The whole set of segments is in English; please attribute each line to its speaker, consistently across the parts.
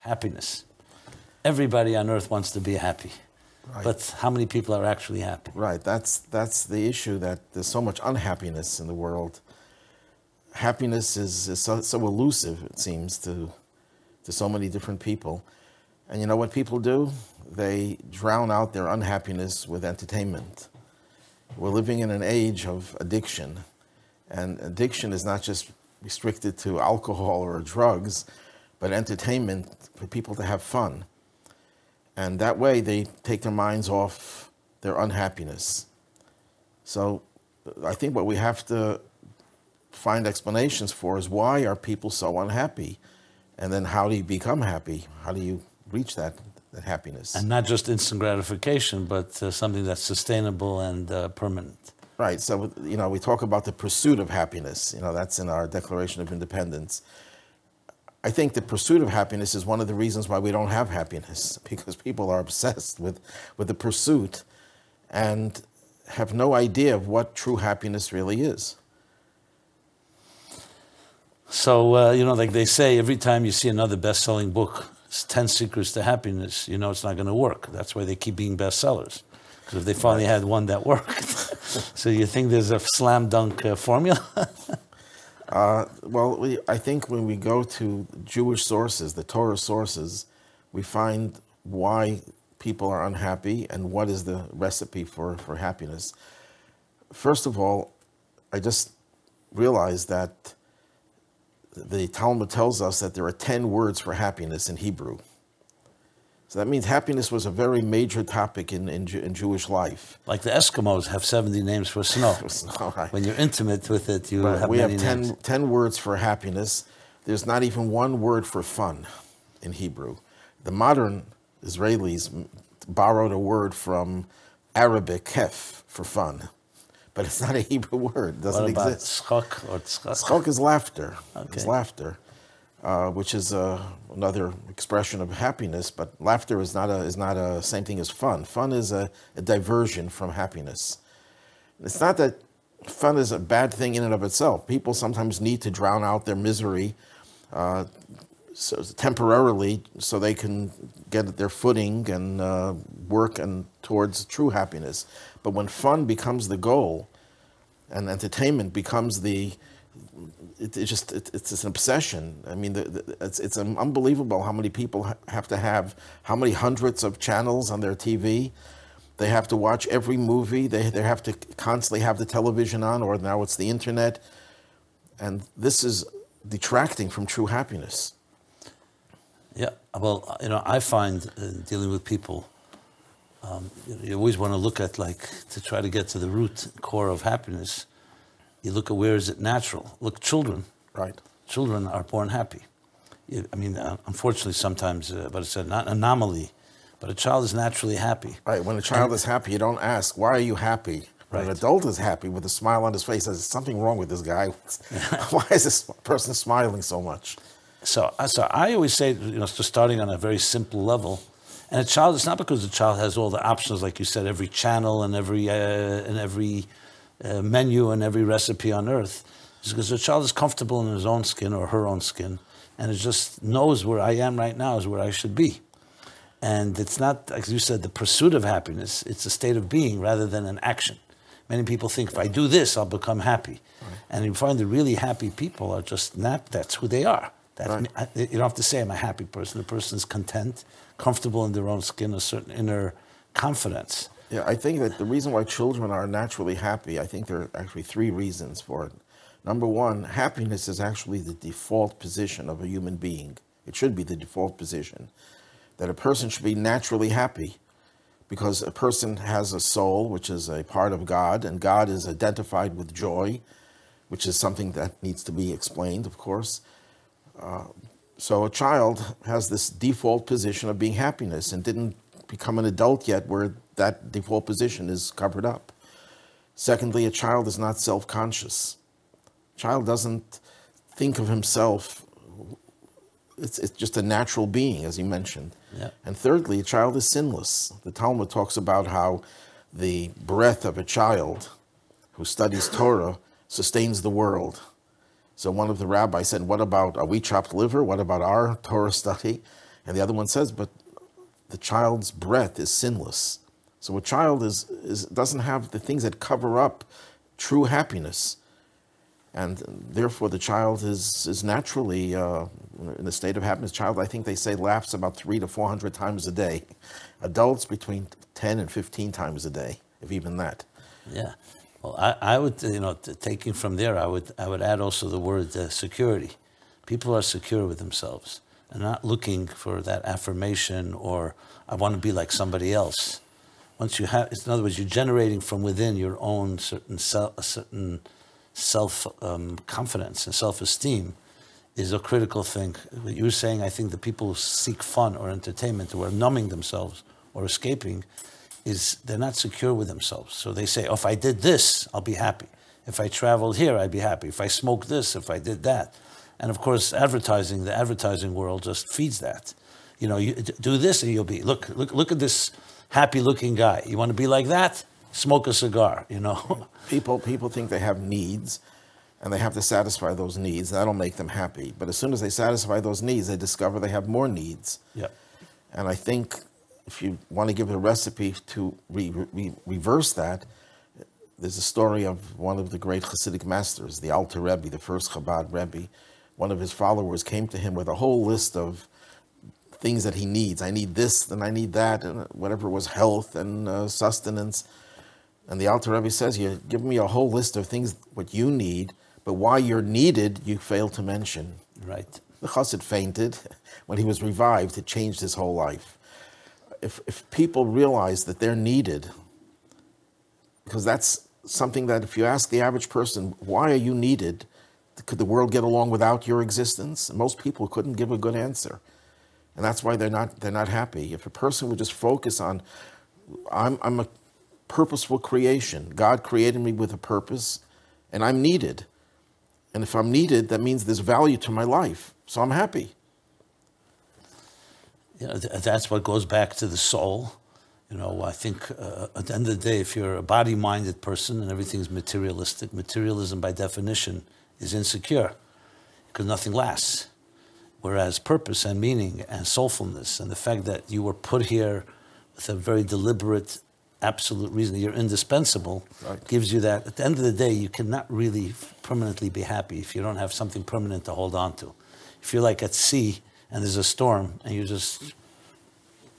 Speaker 1: happiness. Everybody on earth wants to be happy.
Speaker 2: Right.
Speaker 1: But how many people are actually happy?
Speaker 2: Right. That's that's the issue. That there's so much unhappiness in the world. Happiness is, is so, so elusive. It seems to to so many different people. And you know what people do? They drown out their unhappiness with entertainment. We're living in an age of addiction, and addiction is not just restricted to alcohol or drugs, but entertainment for people to have fun. And that way they take their minds off their unhappiness. So I think what we have to find explanations for is why are people so unhappy? And then how do you become happy? How do you reach that, that happiness?
Speaker 1: And not just instant gratification, but uh, something that's sustainable and uh, permanent.
Speaker 2: Right. So, you know, we talk about the pursuit of happiness. You know, that's in our Declaration of Independence. I think the pursuit of happiness is one of the reasons why we don't have happiness, because people are obsessed with, with the pursuit and have no idea of what true happiness really is.
Speaker 1: So, uh, you know, like they say, every time you see another best selling book, it's 10 Secrets to Happiness, you know it's not going to work. That's why they keep being bestsellers. Because if they finally had one that worked. so you think there's a slam dunk uh, formula?
Speaker 2: uh, well, we, I think when we go to Jewish sources, the Torah sources, we find why people are unhappy and what is the recipe for, for happiness. First of all, I just realized that the Talmud tells us that there are 10 words for happiness in Hebrew. So that means happiness was a very major topic in, in, in Jewish life.
Speaker 1: Like the Eskimos have 70 names for snow.
Speaker 2: snow right.
Speaker 1: When you're intimate with it, you
Speaker 2: right.
Speaker 1: have
Speaker 2: We have 10,
Speaker 1: names.
Speaker 2: 10 words for happiness. There's not even one word for fun in Hebrew. The modern Israelis borrowed a word from Arabic, kef, for fun. But it's not a Hebrew word. It doesn't
Speaker 1: what about
Speaker 2: exist.
Speaker 1: schok or tzchak?
Speaker 2: Schok is laughter. It's laughter, uh, which is uh, another expression of happiness. But laughter is not a is not a same thing as fun. Fun is a, a diversion from happiness. It's not that fun is a bad thing in and of itself. People sometimes need to drown out their misery uh, so temporarily so they can get their footing and uh, work and towards true happiness. But when fun becomes the goal and entertainment becomes the it, it just it, it's an obsession. I mean, the, the, it's it's unbelievable how many people ha- have to have how many hundreds of channels on their TV. They have to watch every movie. They they have to constantly have the television on, or now it's the internet, and this is detracting from true happiness.
Speaker 1: Yeah, well, you know, I find uh, dealing with people, um, you, you always want to look at like to try to get to the root core of happiness. You look at where is it natural. Look, children.
Speaker 2: Right.
Speaker 1: Children are born happy. I mean, uh, unfortunately, sometimes, uh, but it's an anomaly. But a child is naturally happy.
Speaker 2: Right. When a child is happy, you don't ask, "Why are you happy?" When an adult is happy with a smile on his face, there's something wrong with this guy. Why is this person smiling so much?
Speaker 1: So, uh, so I always say, you know, starting on a very simple level, and a child. It's not because the child has all the options, like you said, every channel and every uh, and every uh, menu and every recipe on earth. It's because the child is comfortable in his own skin or her own skin, and it just knows where I am right now is where I should be. And it's not, as you said, the pursuit of happiness. It's a state of being rather than an action. Many people think if I do this, I'll become happy. And you find the really happy people are just not, that's who they are. That's,
Speaker 2: Right.
Speaker 1: I- You don't have to say I'm a happy person. The person is content, comfortable in their own skin, a certain inner confidence.
Speaker 2: Yeah, I think that the reason why children are naturally happy, I think there are actually three reasons for it. Number one, happiness is actually the default position of a human being. It should be the default position. That a person should be naturally happy because a person has a soul, which is a part of God, and God is identified with joy, which is something that needs to be explained, of course. Uh, so a child has this default position of being happiness and didn't become an adult yet where that default position is covered up. Secondly, a child is not self-conscious. Child doesn't think of himself. It's, it's just a natural being, as you mentioned.
Speaker 1: Yeah.
Speaker 2: And thirdly, a child is sinless. The Talmud talks about how the breath of a child who studies Torah sustains the world. So one of the rabbis said, What about, are we chopped liver? What about our Torah study? And the other one says, but the child's breath is sinless. So a child is, is, doesn't have the things that cover up true happiness. And therefore, the child is, is naturally uh, in a state of happiness. Child, I think they say, laughs about three to 400 times a day. Adults, between 10 and 15 times a day, if even that.
Speaker 1: Yeah. Well, I, I would, you know, taking from there, I would, I would add also the word uh, security. People are secure with themselves and not looking for that affirmation or I want to be like somebody else. Once you have, in other words, you're generating from within your own certain self, a certain self um, confidence and self esteem is a critical thing. What you're saying, I think the people who seek fun or entertainment or are numbing themselves or escaping is they're not secure with themselves. So they say, oh, if I did this, I'll be happy. If I traveled here, I'd be happy. If I smoked this, if I did that. And of course, advertising, the advertising world just feeds that. You know, you do this and you'll be, look, look, look at this happy looking guy. You want to be like that? Smoke a cigar, you know.
Speaker 2: people, people think they have needs and they have to satisfy those needs. That'll make them happy. But as soon as they satisfy those needs, they discover they have more needs.
Speaker 1: Yeah.
Speaker 2: And I think if you want to give a recipe to re, re, reverse that, there's a story of one of the great Hasidic masters, the Alter Rebbe, the first Chabad Rebbe. One of his followers came to him with a whole list of things that he needs. I need this, and I need that, and whatever was health and uh, sustenance. And the Alter Rebbe says, "You give me a whole list of things what you need, but why you're needed, you fail to mention."
Speaker 1: Right.
Speaker 2: The Chassid fainted when he was revived. It changed his whole life if, if people realize that they're needed, because that's something that if you ask the average person, why are you needed? Could the world get along without your existence? Most people couldn't give a good answer. And that's why they're not, they're not happy. If a person would just focus on, I'm, I'm a purposeful creation. God created me with a purpose, and I'm needed. And if I'm needed, that means there's value to my life. So I'm happy
Speaker 1: know, that's what goes back to the soul. You know, I think uh, at the end of the day, if you're a body minded person and everything's materialistic, materialism by definition is insecure because nothing lasts. Whereas purpose and meaning and soulfulness and the fact that you were put here with a very deliberate, absolute reason, that you're indispensable, right. gives you that. At the end of the day, you cannot really permanently be happy if you don't have something permanent to hold on to. If you're like at sea, and there's a storm and you're just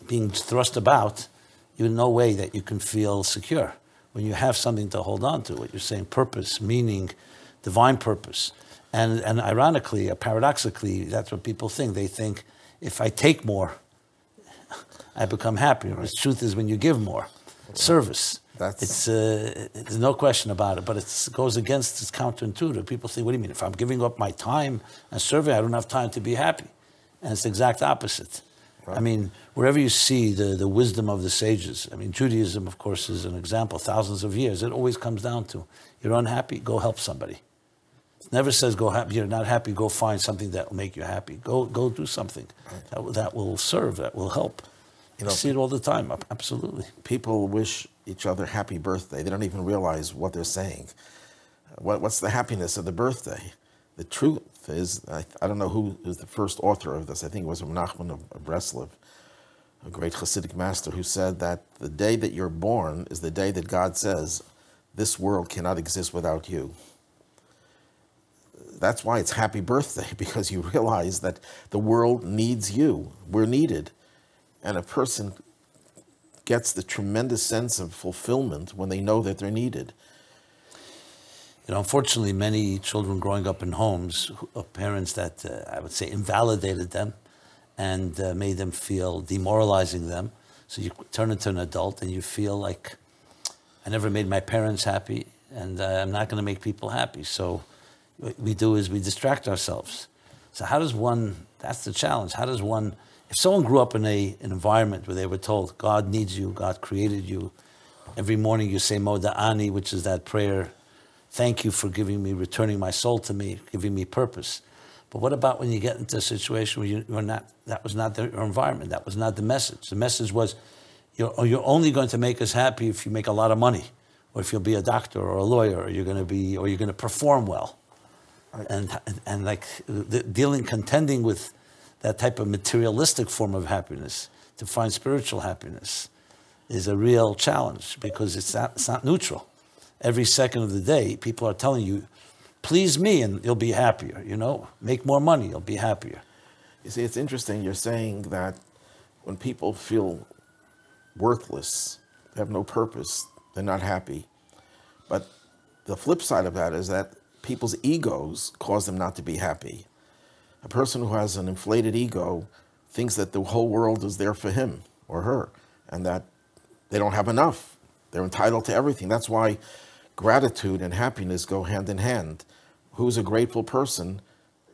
Speaker 1: being thrust about, you no way that you can feel secure. When you have something to hold on to, what you're saying, purpose, meaning, divine purpose. And, and ironically, uh, paradoxically, that's what people think. They think, if I take more, I become happier. The truth is, when you give more, service, that's it's uh, there's no question about it. But it goes against it's counterintuitive. People think, what do you mean? If I'm giving up my time and serving, I don't have time to be happy and it's the exact opposite. Right. I mean, wherever you see the, the wisdom of the sages, I mean, Judaism, of course, is an example, thousands of years. It always comes down to you're unhappy, go help somebody. It never says go happy, you're not happy, go find something that will make you happy. Go, go do something that, that will serve, that will help. You know, I see it all the time, absolutely.
Speaker 2: People wish each other happy birthday. They don't even realize what they're saying. What, what's the happiness of the birthday? The truth is, I, I don't know who is the first author of this. I think it was Nachman of, of Breslov, a great Hasidic master, who said that the day that you're born is the day that God says, this world cannot exist without you. That's why it's happy birthday, because you realize that the world needs you. We're needed. And a person gets the tremendous sense of fulfillment when they know that they're needed.
Speaker 1: You know, unfortunately, many children growing up in homes of parents that uh, I would say invalidated them and uh, made them feel demoralizing them. So you turn into an adult and you feel like I never made my parents happy and uh, I'm not going to make people happy. So we do is we distract ourselves. So how does one? That's the challenge. How does one? If someone grew up in a an environment where they were told God needs you, God created you, every morning you say Moda'ani, which is that prayer Thank you for giving me, returning my soul to me, giving me purpose. But what about when you get into a situation where you, are not, that was not the, your environment, that was not the message. The message was, you're, oh, you're only going to make us happy if you make a lot of money, or if you'll be a doctor or a lawyer, or you're going to be, or you're going to perform well. And, and, like dealing, contending with that type of materialistic form of happiness, to find spiritual happiness, is a real challenge because it's not, it's not neutral. Every second of the day, people are telling you, please me and you'll be happier, you know, make more money, you'll be happier.
Speaker 2: You see, it's interesting. You're saying that when people feel worthless, have no purpose, they're not happy. But the flip side of that is that people's egos cause them not to be happy. A person who has an inflated ego thinks that the whole world is there for him or her and that they don't have enough. They're entitled to everything. That's why gratitude and happiness go hand in hand. Who's a grateful person?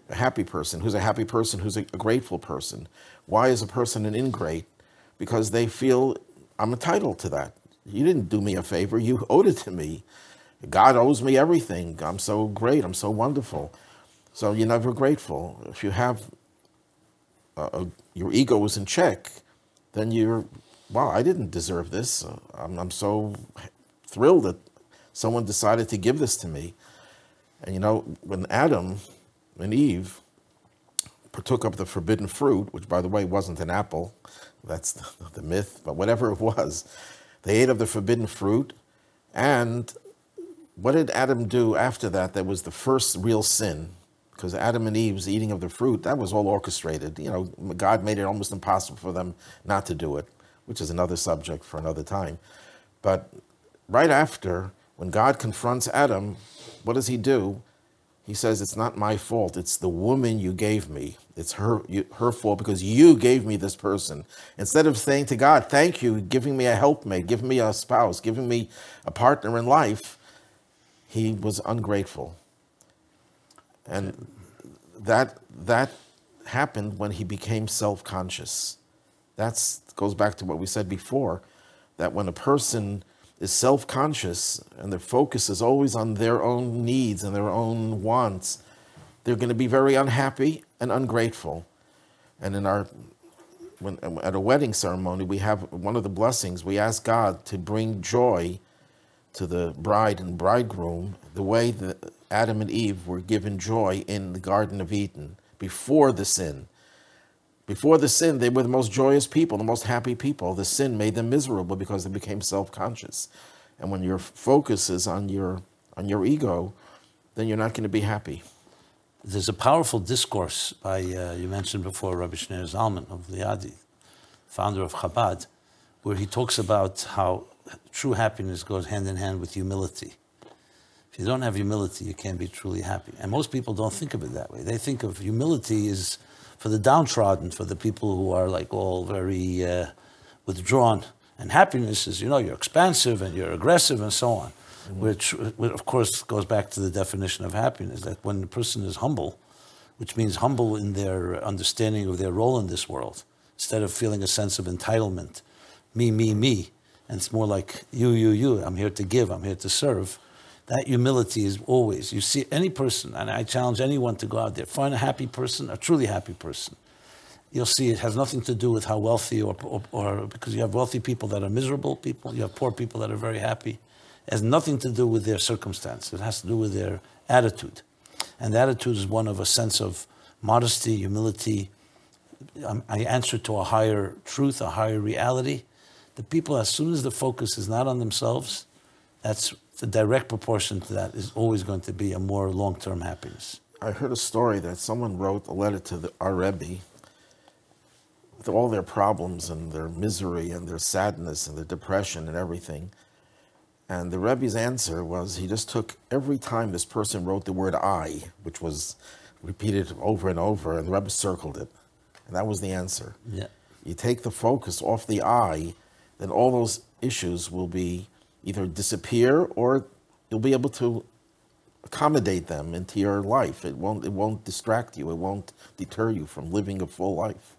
Speaker 2: A happy person. Who's a happy person? Who's a, grateful person? Why is a person an ingrate? Because they feel I'm entitled to that. You didn't do me a favor. You owed it to me. God owes me everything. I'm so great. I'm so wonderful. So you're never grateful. If you have uh, uh, your ego is in check, then you're, wow, I didn't deserve this. Uh, I'm, I'm so thrilled that someone decided to give this to me. And you know, when Adam and Eve partook of the forbidden fruit, which by the way wasn't an apple, that's the, the myth, but whatever it was, they ate of the forbidden fruit. And what did Adam do after that? That was the first real sin because Adam and Eve's eating of the fruit, that was all orchestrated. You know, God made it almost impossible for them not to do it, which is another subject for another time. But right after, when God confronts Adam, what does he do? He says, It's not my fault. It's the woman you gave me. It's her, you, her fault because you gave me this person. Instead of saying to God, Thank you, giving me a helpmate, giving me a spouse, giving me a partner in life, he was ungrateful. And that, that happened when he became self conscious. That goes back to what we said before that when a person is self conscious and their focus is always on their own needs and their own wants, they're going to be very unhappy and ungrateful. And in our when, at a wedding ceremony, we have one of the blessings. We ask God to bring joy to the bride and bridegroom the way that Adam and Eve were given joy in the Garden of Eden before the sin. Before the sin, they were the most joyous people, the most happy people. The sin made them miserable because they became self-conscious. And when your focus is on your on your ego, then you're not going to be happy.
Speaker 1: There's a powerful discourse by, uh, you mentioned before, Rabbi Shneur Zalman of Liadi, founder of Chabad, where he talks about how true happiness goes hand in hand with humility. If you don't have humility, you can't be truly happy. And most people don't think of it that way. They think of humility as for the downtrodden, for the people who are like all very uh, withdrawn. And happiness is, you know, you're expansive and you're aggressive and so on, mm-hmm. which, which, of course, goes back to the definition of happiness that when the person is humble, which means humble in their understanding of their role in this world, instead of feeling a sense of entitlement, me, me, me, and it's more like you, you, you. I'm here to give. I'm here to serve. That humility is always. You see any person, and I challenge anyone to go out there, find a happy person, a truly happy person. You'll see it has nothing to do with how wealthy or, or, or because you have wealthy people that are miserable people, you have poor people that are very happy. It has nothing to do with their circumstance. It has to do with their attitude. And the attitude is one of a sense of modesty, humility. Um, I answer to a higher truth, a higher reality the people, as soon as the focus is not on themselves, that's the direct proportion to that is always going to be a more long-term happiness.
Speaker 2: I heard a story that someone wrote a letter to the, our Rebbe with all their problems and their misery and their sadness and their depression and everything. And the Rebbe's answer was he just took every time this person wrote the word I, which was repeated over and over, and the Rebbe circled it. And that was the answer.
Speaker 1: Yeah.
Speaker 2: You take the focus off the I then all those issues will be either disappear or you'll be able to accommodate them into your life. It won't, it won't distract you. It won't deter you from living a full life.